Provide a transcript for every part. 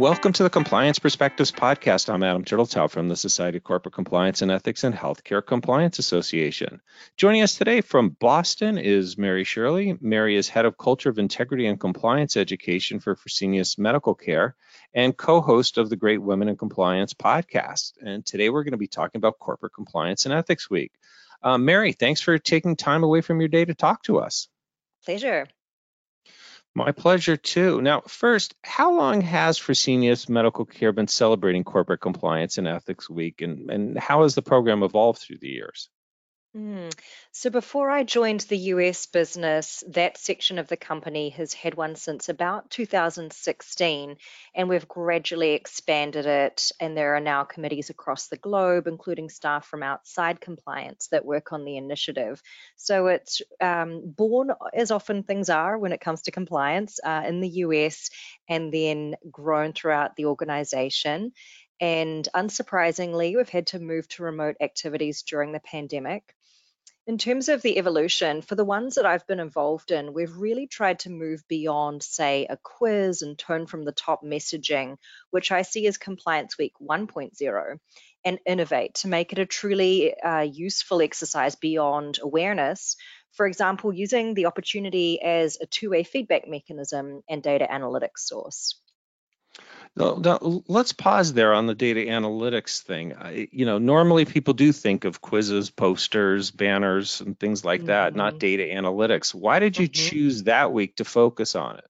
Welcome to the Compliance Perspectives podcast. I'm Adam Turteltaub from the Society of Corporate Compliance and Ethics and Healthcare Compliance Association. Joining us today from Boston is Mary Shirley. Mary is Head of Culture of Integrity and Compliance Education for Fresenius Medical Care and co-host of the Great Women in Compliance podcast. And today we're going to be talking about Corporate Compliance and Ethics Week. Uh, Mary, thanks for taking time away from your day to talk to us. Pleasure. My pleasure too. Now, first, how long has Fresenius Medical Care been celebrating Corporate Compliance and Ethics Week, and, and how has the program evolved through the years? Mm. So before I joined the US business, that section of the company has had one since about 2016, and we've gradually expanded it. And there are now committees across the globe, including staff from outside compliance that work on the initiative. So it's um, born, as often things are when it comes to compliance, uh, in the US, and then grown throughout the organization. And unsurprisingly, we've had to move to remote activities during the pandemic. In terms of the evolution, for the ones that I've been involved in, we've really tried to move beyond, say, a quiz and tone from the top messaging, which I see as Compliance Week 1.0, and innovate to make it a truly uh, useful exercise beyond awareness. For example, using the opportunity as a two way feedback mechanism and data analytics source. Now, let's pause there on the data analytics thing. I, you know, normally people do think of quizzes, posters, banners, and things like that, mm-hmm. not data analytics. Why did you mm-hmm. choose that week to focus on it?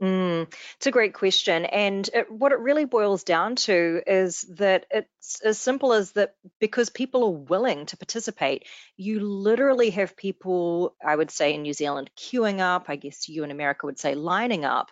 Mm, it's a great question. And it, what it really boils down to is that it's as simple as that because people are willing to participate, you literally have people, I would say in New Zealand, queuing up. I guess you in America would say lining up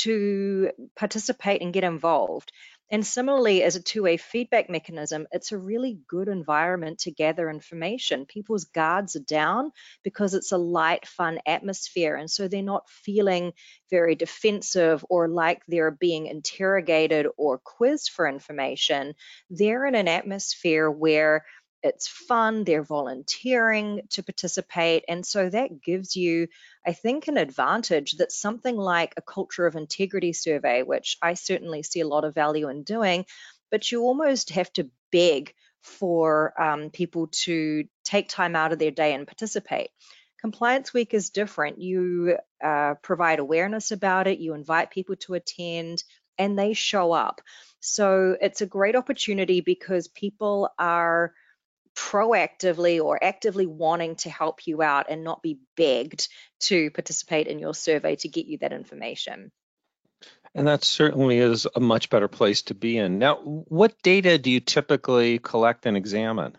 to participate and get involved. And similarly, as a two way feedback mechanism, it's a really good environment to gather information. People's guards are down because it's a light, fun atmosphere. And so they're not feeling very defensive or like they're being interrogated or quizzed for information. They're in an atmosphere where it's fun, they're volunteering to participate. And so that gives you, I think, an advantage that something like a culture of integrity survey, which I certainly see a lot of value in doing, but you almost have to beg for um, people to take time out of their day and participate. Compliance Week is different. You uh, provide awareness about it, you invite people to attend, and they show up. So it's a great opportunity because people are proactively or actively wanting to help you out and not be begged to participate in your survey to get you that information. And that certainly is a much better place to be in. Now, what data do you typically collect and examine?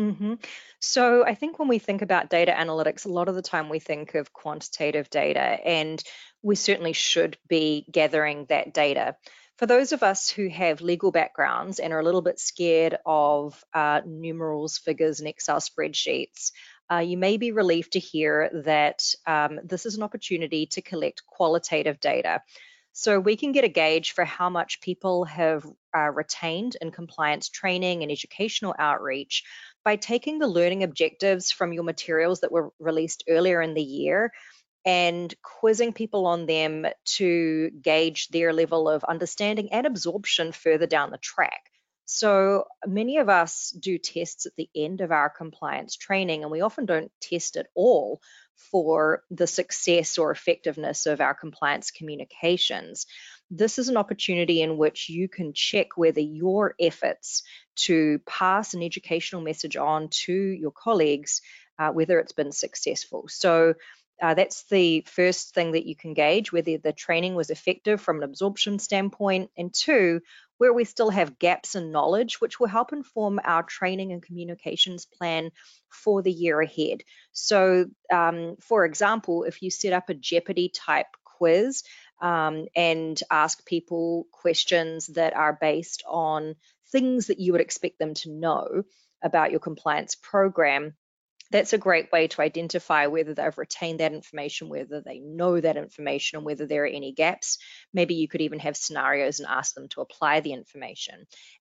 Mm-hmm. So, I think when we think about data analytics, a lot of the time we think of quantitative data, and we certainly should be gathering that data. For those of us who have legal backgrounds and are a little bit scared of uh, numerals, figures, and Excel spreadsheets, uh, you may be relieved to hear that um, this is an opportunity to collect qualitative data. So we can get a gauge for how much people have uh, retained in compliance training and educational outreach by taking the learning objectives from your materials that were released earlier in the year and quizzing people on them to gauge their level of understanding and absorption further down the track. So many of us do tests at the end of our compliance training, and we often don't test at all for the success or effectiveness of our compliance communications. This is an opportunity in which you can check whether your efforts to pass an educational message on to your colleagues, uh, whether it's been successful. So uh, that's the first thing that you can gauge whether the training was effective from an absorption standpoint. And two, where we still have gaps in knowledge, which will help inform our training and communications plan for the year ahead. So, um, for example, if you set up a Jeopardy type quiz um, and ask people questions that are based on things that you would expect them to know about your compliance program, that's a great way to identify whether they've retained that information, whether they know that information, and whether there are any gaps. Maybe you could even have scenarios and ask them to apply the information.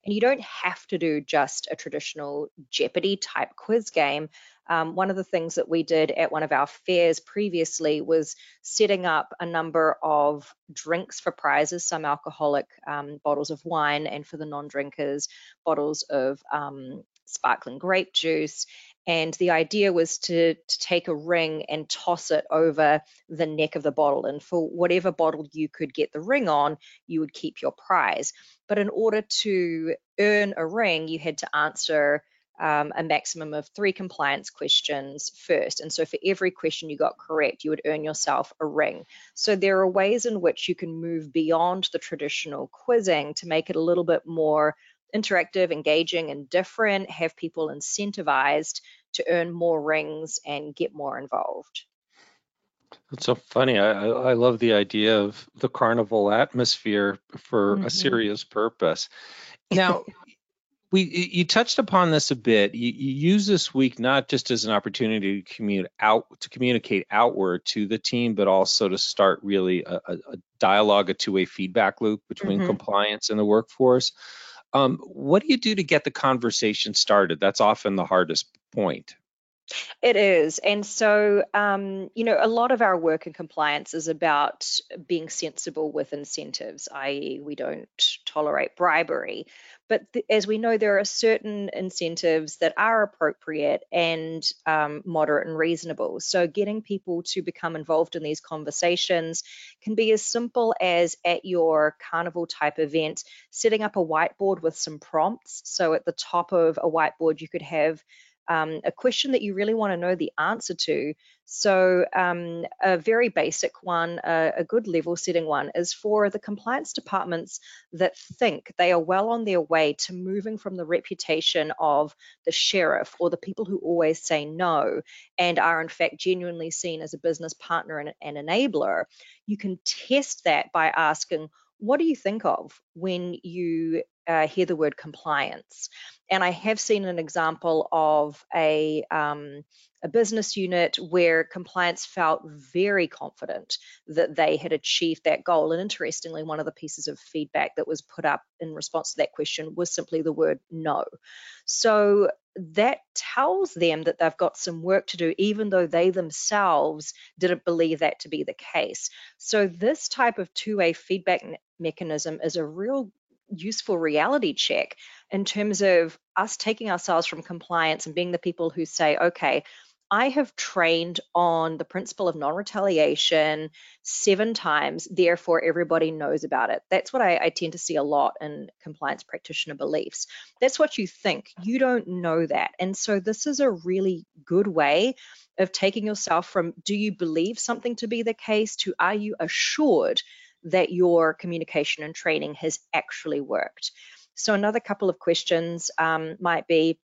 And you don't have to do just a traditional Jeopardy type quiz game. Um, one of the things that we did at one of our fairs previously was setting up a number of drinks for prizes, some alcoholic um, bottles of wine, and for the non drinkers, bottles of um, sparkling grape juice. And the idea was to, to take a ring and toss it over the neck of the bottle. And for whatever bottle you could get the ring on, you would keep your prize. But in order to earn a ring, you had to answer um, a maximum of three compliance questions first. And so for every question you got correct, you would earn yourself a ring. So there are ways in which you can move beyond the traditional quizzing to make it a little bit more interactive, engaging, and different, have people incentivized to earn more rings and get more involved. That's so funny. I, I love the idea of the carnival atmosphere for mm-hmm. a serious purpose. Now, we you touched upon this a bit. You, you, use this week not just as an opportunity to communicate out to communicate outward to the team, but also to start really a, a dialogue, a two-way feedback loop between mm-hmm. compliance and the workforce. Um, what do you do to get the conversation started? That's often the hardest point. It is. And so, um, you know, a lot of our work in compliance is about being sensible with incentives, i.e., we don't tolerate bribery. But th- as we know, there are certain incentives that are appropriate and um, moderate and reasonable. So, getting people to become involved in these conversations can be as simple as at your carnival type event, setting up a whiteboard with some prompts. So, at the top of a whiteboard, you could have um, a question that you really want to know the answer to. So, um, a very basic one, a, a good level setting one, is for the compliance departments that think they are well on their way to moving from the reputation of the sheriff or the people who always say no and are, in fact, genuinely seen as a business partner and an enabler. You can test that by asking, what do you think of when you uh, hear the word compliance? And I have seen an example of a, um, a business unit where compliance felt very confident that they had achieved that goal. And interestingly, one of the pieces of feedback that was put up in response to that question was simply the word no. So that tells them that they've got some work to do, even though they themselves didn't believe that to be the case. So, this type of two way feedback mechanism is a real useful reality check in terms of us taking ourselves from compliance and being the people who say, okay, I have trained on the principle of non retaliation seven times, therefore, everybody knows about it. That's what I, I, tend to see a lot in compliance practitioner beliefs. That's what you think. You don't know that. And so, this is a really good way of taking yourself from do you believe something to be the case to are you assured that your communication and training has actually worked. So, another couple of questions um, might be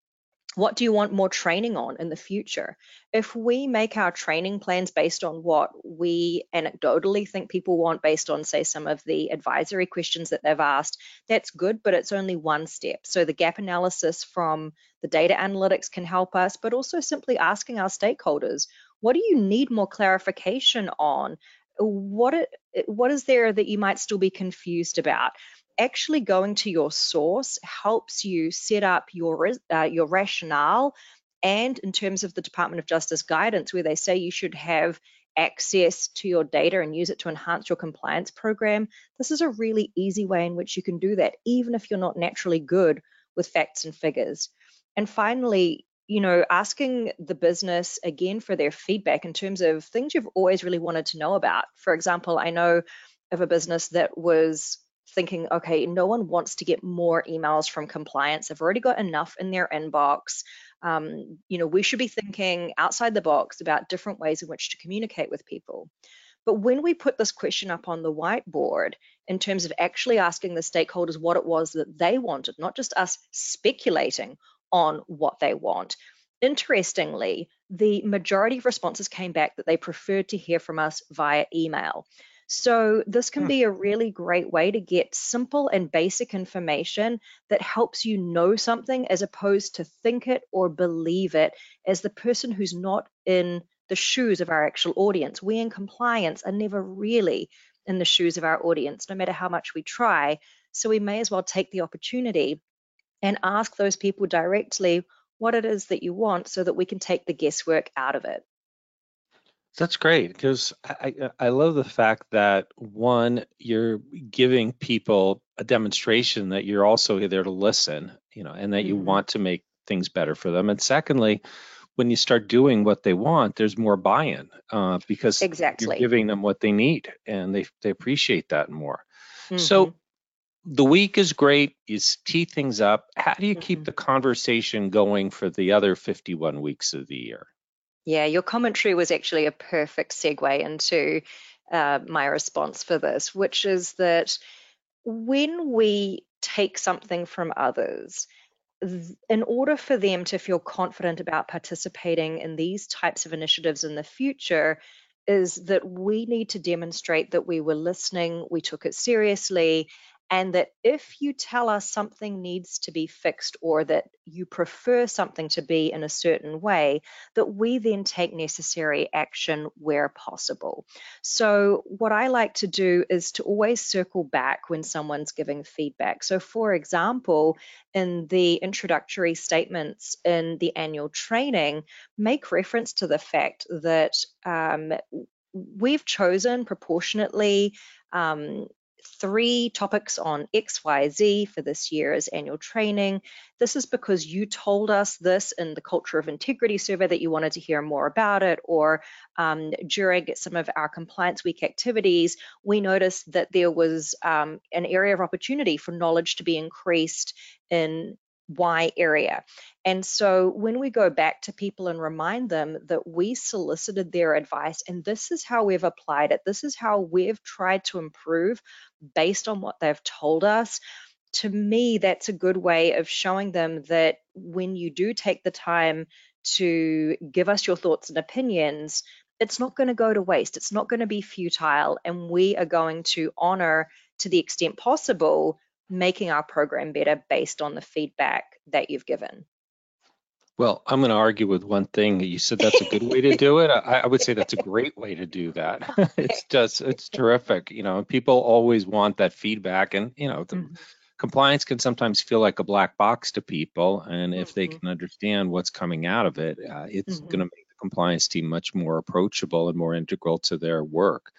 what do you want more training on in the future? If we make our training plans based on what we anecdotally think people want, based on, say, some of the advisory questions that they've asked, that's good, but it's only one step. So the gap analysis from the data analytics can help us, but also simply asking our stakeholders, what do you need more clarification on? What it, what is there that you might still be confused about? Actually going to your source helps you set up your uh, your rationale and in terms of the Department of Justice guidance where they say you should have access to your data and use it to enhance your compliance program. This is a really easy way in which you can do that even if you're not naturally good with facts and figures. And finally you know, asking the business again for their feedback in terms of things you've always really wanted to know about. For example, I know of a business that was thinking, okay, no one wants to get more emails from compliance. They've already got enough in their inbox. Um, you know, we should be thinking outside the box about different ways in which to communicate with people. But when we put this question up on the whiteboard, in terms of actually asking the stakeholders what it was that they wanted, not just us speculating on what they want. Interestingly, the majority of responses came back that they preferred to hear from us via email. So, this can hmm. be a really great way to get simple and basic information that helps you know something as opposed to think it or believe it as the person who's not in the shoes of our actual audience. We in compliance are never really in the shoes of our audience, no matter how much we try. So, we may as well take the opportunity and ask those people directly what it is that you want so that we can take the guesswork out of it. That's great because I, I, I love the fact that one, you're giving people a demonstration that you're also there to listen, you know, and that mm-hmm. you want to make things better for them. And secondly, when you start doing what they want, there's more buy-in uh, because exactly. you're giving them what they need, and they they appreciate that more. Mm-hmm. So the week is great. You tee things up. How do you mm-hmm. keep the conversation going for the other 51 weeks of the year? Yeah, your commentary was actually a perfect segue into uh, my response for this, which is that when we take something from others, in order for them to feel confident about participating in these types of initiatives in the future, is that we need to demonstrate that we were listening, we took it seriously, and that if you tell us something needs to be fixed or that you prefer something to be in a certain way, that we then take necessary action where possible. So, what I like to do is to always circle back when someone's giving feedback. So, for example, in the introductory statements in the annual training, make reference to the fact that um, we've chosen proportionately um, three topics on XYZ for this year's annual training. This is because you told us this in the Culture of Integrity survey that you wanted to hear more about it, or um, during some of our Compliance Week activities, we noticed that there was um, an area of opportunity for knowledge to be increased in Y area. And so when we go back to people and remind them that we solicited their advice and this is how we've applied it, this is how we've tried to improve based on what they've told us, to me, that's a good way of showing them that when you do take the time to give us your thoughts and opinions, it's not going to go to waste. It's not going to be futile. And we are going to honor to the extent possible making our program better based on the feedback that you've given? Well, I'm going to argue with one thing. You said that's a good way to do it. I, I would say that's a great way to do that. it's just, it's terrific. You know, people always want that feedback, and you know, the mm-hmm. compliance can sometimes feel like a black box to people. And if mm-hmm. they can understand what's coming out of it, uh, it's mm-hmm. going to make the compliance team much more approachable and more integral to their work.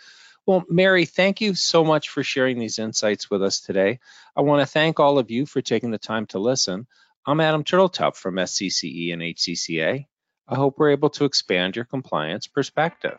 Well, Mary, thank you so much for sharing these insights with us today. I want to thank all of you for taking the time to listen. I'm Adam Turteltaub from SCCE and HCCA. I hope we're able to expand your compliance perspective.